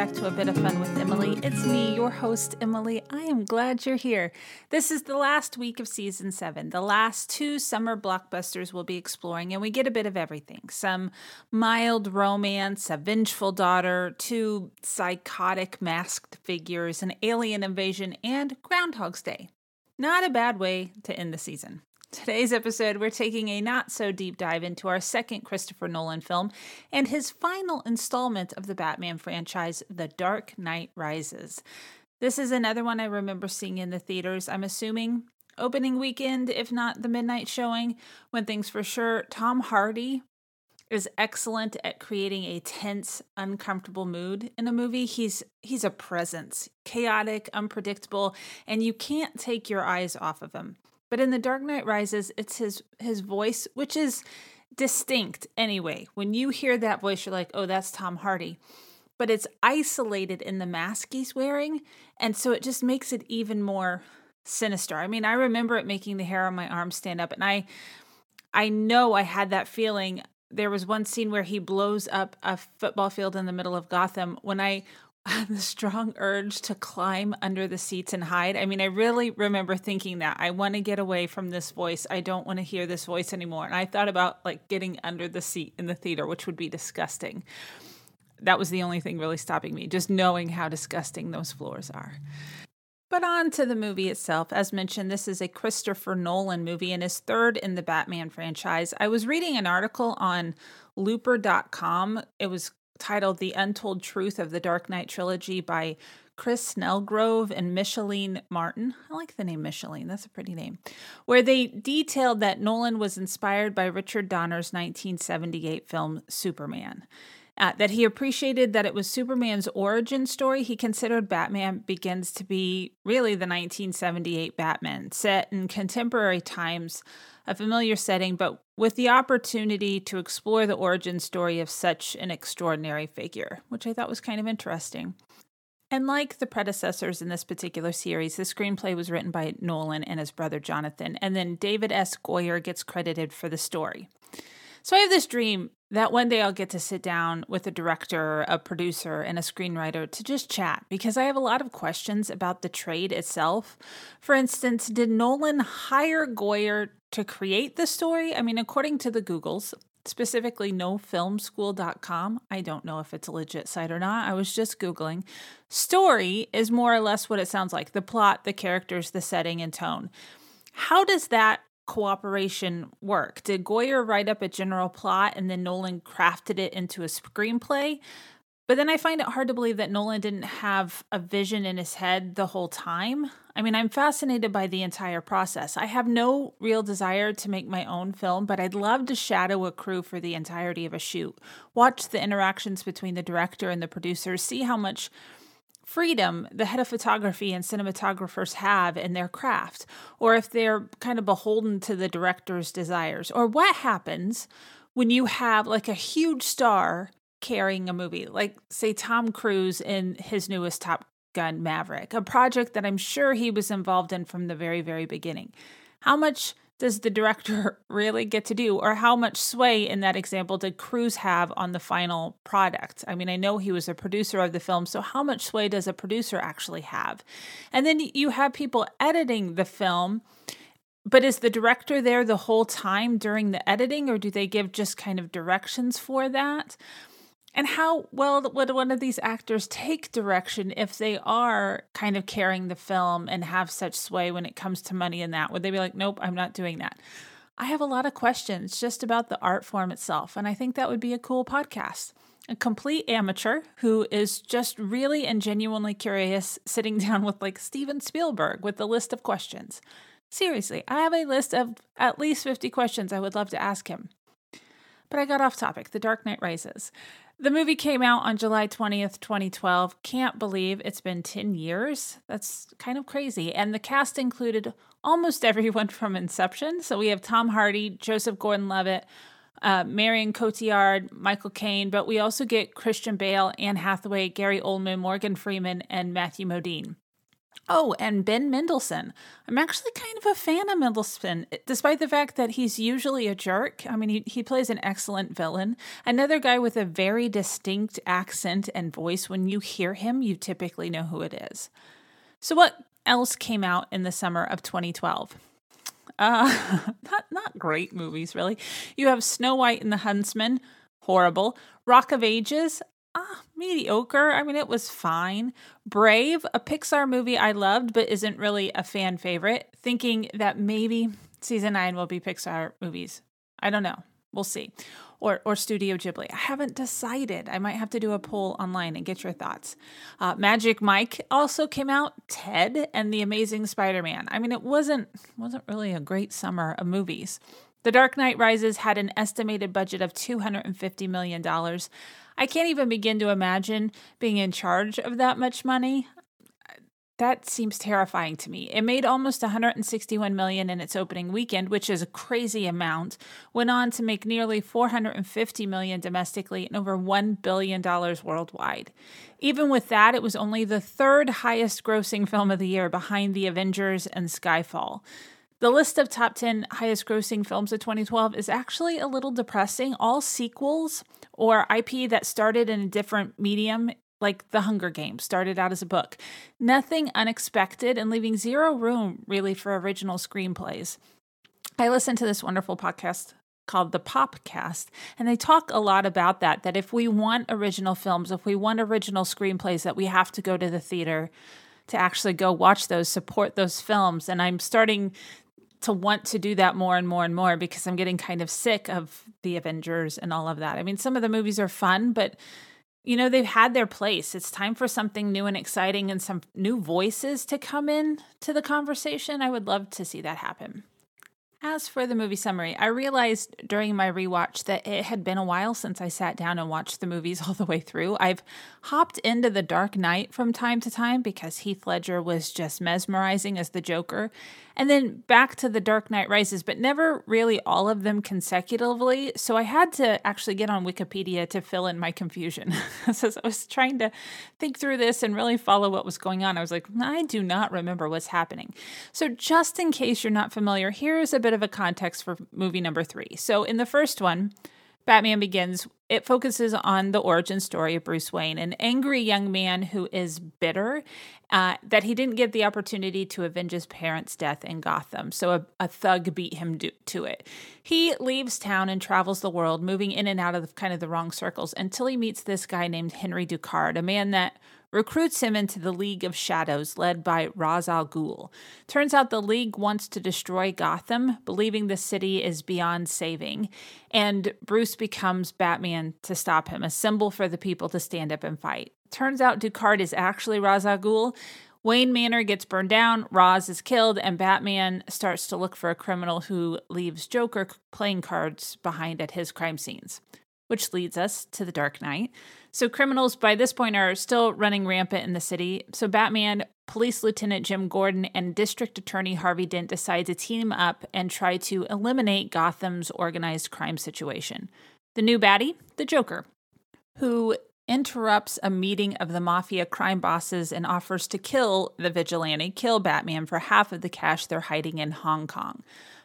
back to A Bit of Fun with Emily. It's me, your host, Emily. I am glad you're here. This is the last week of season seven. The last two summer blockbusters we'll be exploring, and we get a bit of everything some mild romance, a vengeful daughter, two psychotic masked figures, an alien invasion, and Groundhog's Day. Not a bad way to end the season. Today's episode, we're taking a not so deep dive into our second Christopher Nolan film and his final installment of the Batman franchise, The Dark Knight Rises. This is another one I remember seeing in the theaters, I'm assuming opening weekend, if not the midnight showing, when things for sure. Tom Hardy is excellent at creating a tense, uncomfortable mood in a movie. He's he's a presence, chaotic, unpredictable, and you can't take your eyes off of him. But in The Dark Knight Rises, it's his his voice, which is distinct anyway. When you hear that voice, you're like, oh, that's Tom Hardy. But it's isolated in the mask he's wearing. And so it just makes it even more sinister. I mean, I remember it making the hair on my arm stand up. And I I know I had that feeling. There was one scene where he blows up a football field in the middle of Gotham. When I the strong urge to climb under the seats and hide. I mean, I really remember thinking that I want to get away from this voice. I don't want to hear this voice anymore. And I thought about like getting under the seat in the theater, which would be disgusting. That was the only thing really stopping me, just knowing how disgusting those floors are. But on to the movie itself. As mentioned, this is a Christopher Nolan movie and his third in the Batman franchise. I was reading an article on looper.com. It was titled The Untold Truth of the Dark Knight Trilogy by Chris Snellgrove and Micheline Martin. I like the name Micheline, that's a pretty name. Where they detailed that Nolan was inspired by Richard Donner's 1978 film Superman. Uh, that he appreciated that it was Superman's origin story. He considered Batman Begins to be really the 1978 Batman, set in contemporary times a familiar setting, but with the opportunity to explore the origin story of such an extraordinary figure, which I thought was kind of interesting. And like the predecessors in this particular series, the screenplay was written by Nolan and his brother Jonathan, and then David S. Goyer gets credited for the story. So I have this dream that one day I'll get to sit down with a director, a producer, and a screenwriter to just chat because I have a lot of questions about the trade itself. For instance, did Nolan hire Goyer to create the story? I mean, according to the Googles, specifically nofilmschool.com, I don't know if it's a legit site or not. I was just Googling. Story is more or less what it sounds like the plot, the characters, the setting, and tone. How does that cooperation work? Did Goyer write up a general plot and then Nolan crafted it into a screenplay? But then I find it hard to believe that Nolan didn't have a vision in his head the whole time. I mean, I'm fascinated by the entire process. I have no real desire to make my own film, but I'd love to shadow a crew for the entirety of a shoot, watch the interactions between the director and the producers, see how much freedom the head of photography and cinematographers have in their craft, or if they're kind of beholden to the director's desires, or what happens when you have like a huge star carrying a movie, like say Tom Cruise in his newest Top Gun Maverick, a project that I'm sure he was involved in from the very, very beginning. How much does the director really get to do? Or how much sway in that example did Cruise have on the final product? I mean, I know he was a producer of the film, so how much sway does a producer actually have? And then you have people editing the film. But is the director there the whole time during the editing, or do they give just kind of directions for that? And how well would one of these actors take direction if they are kind of carrying the film and have such sway when it comes to money and that? Would they be like, nope, I'm not doing that? I have a lot of questions just about the art form itself, and I think that would be a cool podcast. A complete amateur who is just really and genuinely curious, sitting down with like Steven Spielberg with a list of questions. Seriously, I have a list of at least 50 questions I would love to ask him. But I got off topic. The Dark Knight Rises. The movie came out on July 20th, 2012. Can't believe it's been 10 years. That's kind of crazy. And the cast included almost everyone from Inception. So we have Tom Hardy, Joseph Gordon Levitt, uh, Marion Cotillard, Michael Caine, but we also get Christian Bale, Anne Hathaway, Gary Oldman, Morgan Freeman, and Matthew Modine. Oh, and Ben Mendelsohn. I'm actually kind of a fan of Mendelsohn, despite the fact that he's usually a jerk. I mean, he, he plays an excellent villain. Another guy with a very distinct accent and voice. When you hear him, you typically know who it is. So, what else came out in the summer of 2012? Uh, not not great movies, really. You have Snow White and the Huntsman, horrible. Rock of Ages, ah, mediocre. I mean, it was fine. Brave, a Pixar movie I loved, but isn't really a fan favorite. Thinking that maybe season nine will be Pixar movies. I don't know. We'll see. Or, or Studio Ghibli. I haven't decided. I might have to do a poll online and get your thoughts. Uh, Magic Mike also came out. Ted and the Amazing Spider-Man. I mean, it wasn't wasn't really a great summer of movies. The Dark Knight Rises had an estimated budget of $250 million. I can't even begin to imagine being in charge of that much money. That seems terrifying to me. It made almost 161 million in its opening weekend, which is a crazy amount. Went on to make nearly 450 million domestically and over 1 billion dollars worldwide. Even with that, it was only the third highest grossing film of the year behind The Avengers and Skyfall. The list of top 10 highest grossing films of 2012 is actually a little depressing. All sequels or IP that started in a different medium, like The Hunger Games, started out as a book. Nothing unexpected and leaving zero room really for original screenplays. I listened to this wonderful podcast called the Popcast, and they talk a lot about that. That if we want original films, if we want original screenplays, that we have to go to the theater to actually go watch those, support those films. And I'm starting to want to do that more and more and more because I'm getting kind of sick of the Avengers and all of that. I mean, some of the movies are fun, but you know, they've had their place. It's time for something new and exciting and some new voices to come in to the conversation. I would love to see that happen. As for the movie summary, I realized during my rewatch that it had been a while since I sat down and watched the movies all the way through. I've hopped into The Dark Knight from time to time because Heath Ledger was just mesmerizing as the Joker, and then back to The Dark Knight Rises, but never really all of them consecutively. So I had to actually get on Wikipedia to fill in my confusion. so I was trying to think through this and really follow what was going on. I was like, I do not remember what's happening. So just in case you're not familiar, here is a bit of a context for movie number three. So in the first one, Batman Begins, it focuses on the origin story of Bruce Wayne, an angry young man who is bitter uh, that he didn't get the opportunity to avenge his parents' death in Gotham. So a, a thug beat him do, to it. He leaves town and travels the world, moving in and out of the, kind of the wrong circles until he meets this guy named Henry Ducard, a man that recruits him into the League of Shadows led by Ra's al Ghul. Turns out the League wants to destroy Gotham, believing the city is beyond saving, and Bruce becomes Batman to stop him, a symbol for the people to stand up and fight. Turns out Ducard is actually Ra's al Ghul. Wayne Manor gets burned down, Ra's is killed, and Batman starts to look for a criminal who leaves Joker playing cards behind at his crime scenes which leads us to the Dark Knight. So, criminals by this point are still running rampant in the city. So, Batman, Police Lieutenant Jim Gordon, and District Attorney Harvey Dent decide to team up and try to eliminate Gotham's organized crime situation. The new baddie, the Joker, who interrupts a meeting of the mafia crime bosses and offers to kill the vigilante, kill Batman for half of the cash they're hiding in Hong Kong.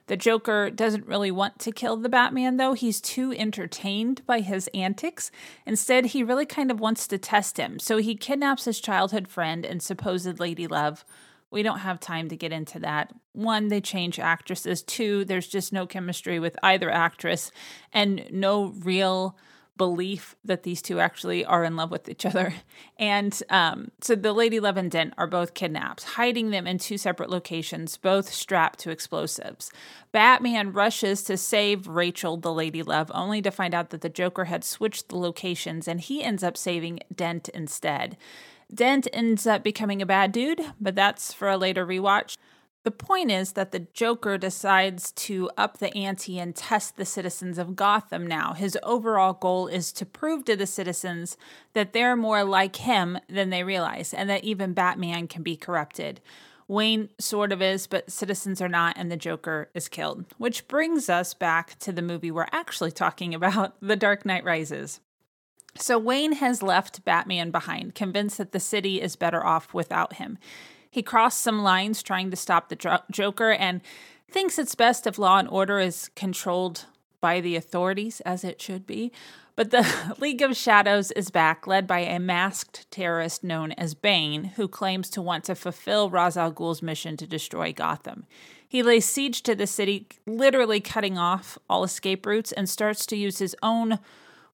The Joker doesn't really want to kill the Batman, though. He's too entertained by his antics. Instead, he really kind of wants to test him. So he kidnaps his childhood friend and supposed lady love. We don't have time to get into that. One, they change actresses. Two, there's just no chemistry with either actress and no real belief that these two actually are in love with each other. And um, so the Lady Love and Dent are both kidnapped, hiding them in two separate locations, both strapped to explosives. Batman rushes to save Rachel, the Lady Love, only to find out that the Joker had switched the locations and he ends up saving Dent instead. Dent ends up becoming a bad dude, but that's for a later rewatch. The point is that the Joker decides to up the ante and test the citizens of Gotham now. His overall goal is to prove to the citizens that they're more like him than they realize and that even Batman can be corrupted. Wayne sort of is, but citizens are not, and the Joker is killed. Which brings us back to the movie we're actually talking about The Dark Knight Rises. So Wayne has left Batman behind, convinced that the city is better off without him. He crossed some lines trying to stop the Joker and thinks it's best if law and order is controlled by the authorities, as it should be. But the League of Shadows is back, led by a masked terrorist known as Bane, who claims to want to fulfill Ra's al Ghul's mission to destroy Gotham. He lays siege to the city, literally cutting off all escape routes, and starts to use his own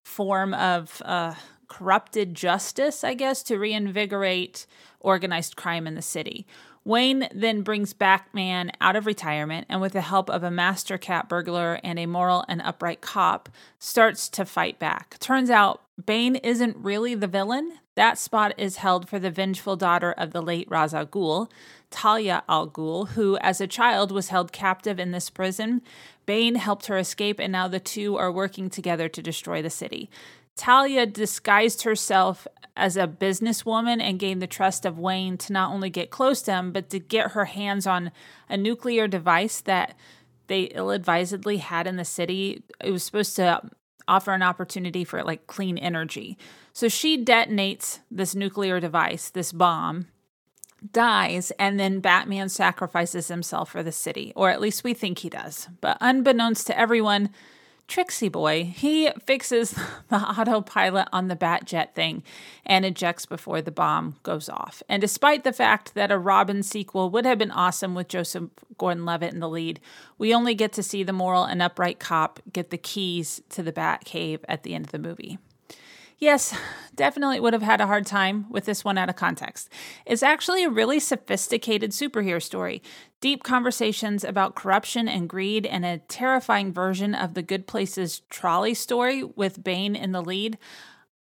form of uh, corrupted justice, I guess, to reinvigorate organized crime in the city. Wayne then brings Batman out of retirement and, with the help of a master cat burglar and a moral and upright cop, starts to fight back. Turns out Bane isn't really the villain. That spot is held for the vengeful daughter of the late Ra's al Ghul, Talia al Ghul, who, as a child, was held captive in this prison. Bane helped her escape, and now the two are working together to destroy the city. Talia disguised herself as a businesswoman and gained the trust of Wayne to not only get close to him, but to get her hands on a nuclear device that they ill advisedly had in the city. It was supposed to offer an opportunity for like clean energy. So she detonates this nuclear device, this bomb, dies, and then Batman sacrifices himself for the city, or at least we think he does. But unbeknownst to everyone, Trixie Boy, he fixes the autopilot on the Batjet thing and ejects before the bomb goes off. And despite the fact that a Robin sequel would have been awesome with Joseph Gordon Levitt in the lead, we only get to see the moral and upright cop get the keys to the Bat Cave at the end of the movie. Yes, definitely would have had a hard time with this one out of context. It's actually a really sophisticated superhero story. Deep conversations about corruption and greed, and a terrifying version of the Good Places trolley story with Bane in the lead.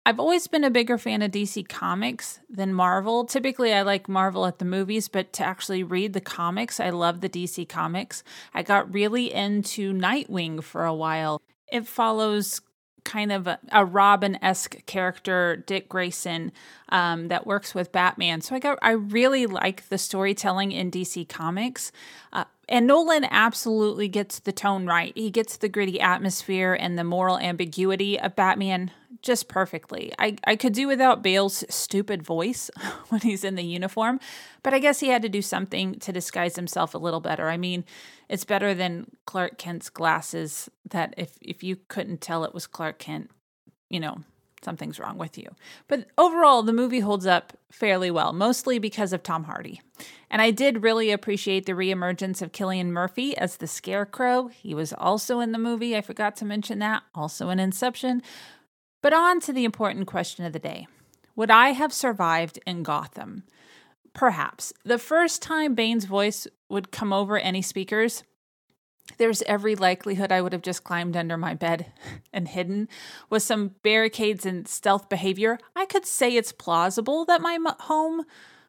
I've always been a bigger fan of DC Comics than Marvel. Typically, I like Marvel at the movies, but to actually read the comics, I love the DC Comics. I got really into Nightwing for a while. It follows kind of a, a Robin esque character, Dick Grayson, um, that works with Batman. So I got I really like the storytelling in DC Comics. Uh, and Nolan absolutely gets the tone right. He gets the gritty atmosphere and the moral ambiguity of Batman just perfectly. I, I could do without Bale's stupid voice when he's in the uniform, but I guess he had to do something to disguise himself a little better. I mean, it's better than Clark Kent's glasses that if, if you couldn't tell it was Clark Kent, you know, something's wrong with you. But overall, the movie holds up fairly well, mostly because of Tom Hardy. And I did really appreciate the reemergence of Cillian Murphy as the Scarecrow. He was also in the movie. I forgot to mention that, also in Inception. But on to the important question of the day Would I have survived in Gotham? Perhaps. The first time Bane's voice would come over any speakers, there's every likelihood I would have just climbed under my bed and hidden. With some barricades and stealth behavior, I could say it's plausible that my home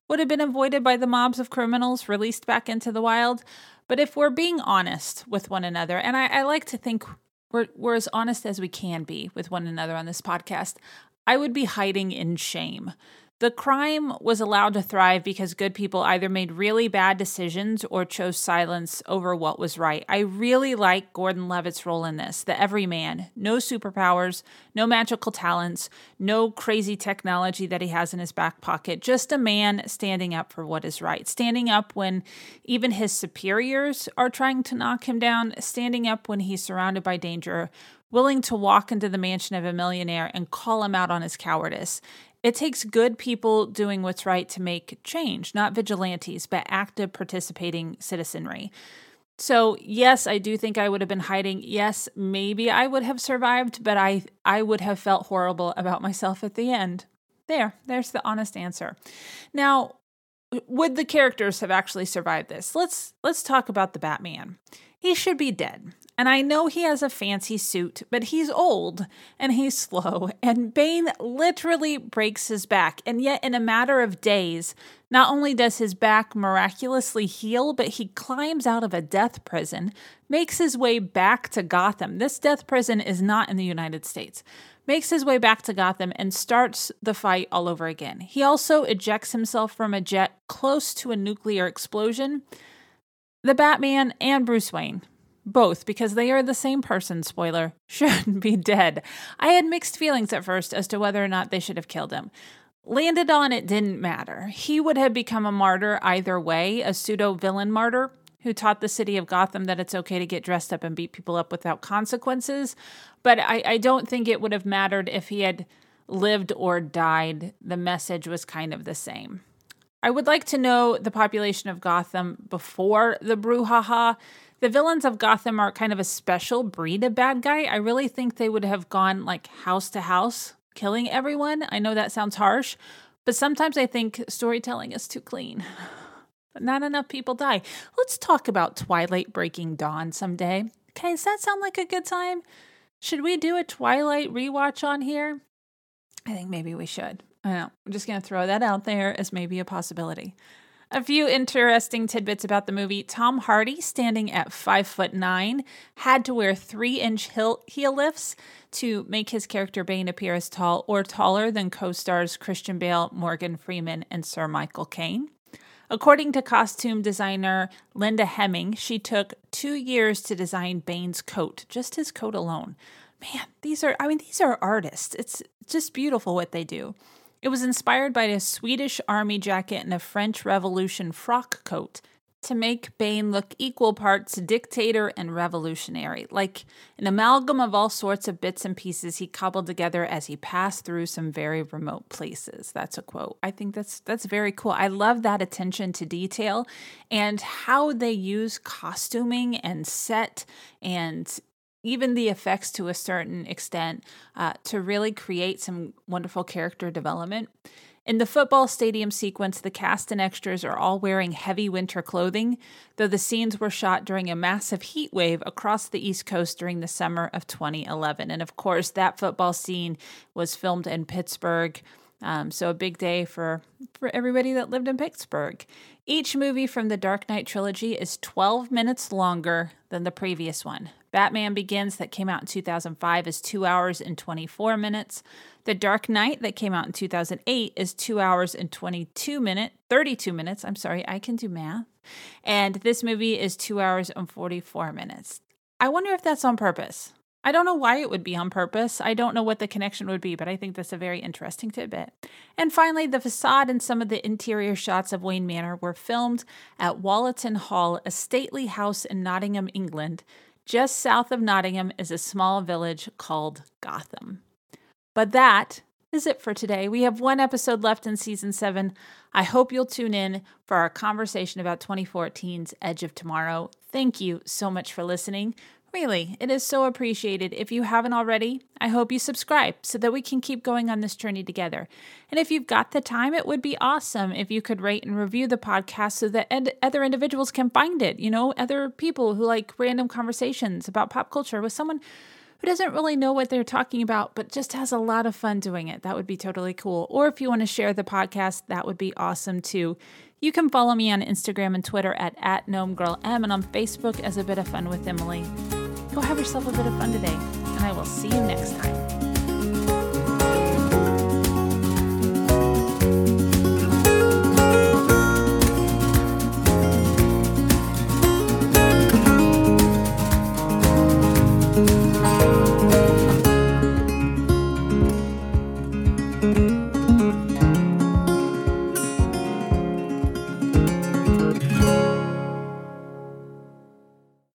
would have been avoided by the mobs of criminals released back into the wild. But if we're being honest with one another, and I, I like to think we're, we're as honest as we can be with one another on this podcast, I would be hiding in shame. The crime was allowed to thrive because good people either made really bad decisions or chose silence over what was right. I really like Gordon Levitt's role in this the everyman. No superpowers, no magical talents, no crazy technology that he has in his back pocket. Just a man standing up for what is right. Standing up when even his superiors are trying to knock him down. Standing up when he's surrounded by danger willing to walk into the mansion of a millionaire and call him out on his cowardice. It takes good people doing what's right to make change, not vigilantes, but active participating citizenry. So, yes, I do think I would have been hiding. Yes, maybe I would have survived, but I I would have felt horrible about myself at the end. There, there's the honest answer. Now, would the characters have actually survived this? Let's let's talk about the Batman. He should be dead. And I know he has a fancy suit, but he's old and he's slow, and Bane literally breaks his back. And yet, in a matter of days, not only does his back miraculously heal, but he climbs out of a death prison, makes his way back to Gotham. This death prison is not in the United States. Makes his way back to Gotham and starts the fight all over again. He also ejects himself from a jet close to a nuclear explosion. The Batman and Bruce Wayne both, because they are the same person, spoiler, should be dead. I had mixed feelings at first as to whether or not they should have killed him. landed on it didn't matter. He would have become a martyr either way, a pseudo villain martyr who taught the city of Gotham that it's okay to get dressed up and beat people up without consequences. But I, I don't think it would have mattered if he had lived or died. The message was kind of the same. I would like to know the population of Gotham before the brouhaha. The villains of Gotham are kind of a special breed of bad guy. I really think they would have gone like house to house, killing everyone. I know that sounds harsh, but sometimes I think storytelling is too clean. Not enough people die. Let's talk about Twilight Breaking Dawn someday. Okay, does that sound like a good time? Should we do a Twilight rewatch on here? I think maybe we should. I know. I'm just going to throw that out there as maybe a possibility. A few interesting tidbits about the movie. Tom Hardy, standing at five foot nine, had to wear three inch heel, heel lifts to make his character Bane appear as tall or taller than co stars Christian Bale, Morgan Freeman, and Sir Michael Caine. According to costume designer Linda Hemming, she took two years to design Bane's coat, just his coat alone. Man, these are, I mean, these are artists. It's just beautiful what they do. It was inspired by a Swedish army jacket and a French Revolution frock coat to make Bane look equal parts dictator and revolutionary, like an amalgam of all sorts of bits and pieces he cobbled together as he passed through some very remote places. That's a quote. I think that's that's very cool. I love that attention to detail and how they use costuming and set and even the effects to a certain extent uh, to really create some wonderful character development. In the football stadium sequence, the cast and extras are all wearing heavy winter clothing, though the scenes were shot during a massive heat wave across the East Coast during the summer of 2011. And of course, that football scene was filmed in Pittsburgh. Um, so a big day for for everybody that lived in Pittsburgh. Each movie from the Dark Knight trilogy is 12 minutes longer than the previous one. Batman Begins, that came out in 2005, is 2 hours and 24 minutes. The Dark Knight, that came out in 2008, is 2 hours and 22 minutes, 32 minutes. I'm sorry, I can do math. And this movie is 2 hours and 44 minutes. I wonder if that's on purpose. I don't know why it would be on purpose. I don't know what the connection would be, but I think that's a very interesting tidbit. And finally, the facade and some of the interior shots of Wayne Manor were filmed at Wollaton Hall, a stately house in Nottingham, England, just south of Nottingham is a small village called Gotham. But that is it for today. We have one episode left in season seven. I hope you'll tune in for our conversation about 2014's Edge of Tomorrow. Thank you so much for listening. Really, it is so appreciated. If you haven't already, I hope you subscribe so that we can keep going on this journey together. And if you've got the time, it would be awesome if you could rate and review the podcast so that ed- other individuals can find it. You know, other people who like random conversations about pop culture with someone who doesn't really know what they're talking about, but just has a lot of fun doing it. That would be totally cool. Or if you want to share the podcast, that would be awesome too. You can follow me on Instagram and Twitter at, at GnomeGirlM and on Facebook as A Bit of Fun with Emily. Go have yourself a bit of fun today, and I will see you next time.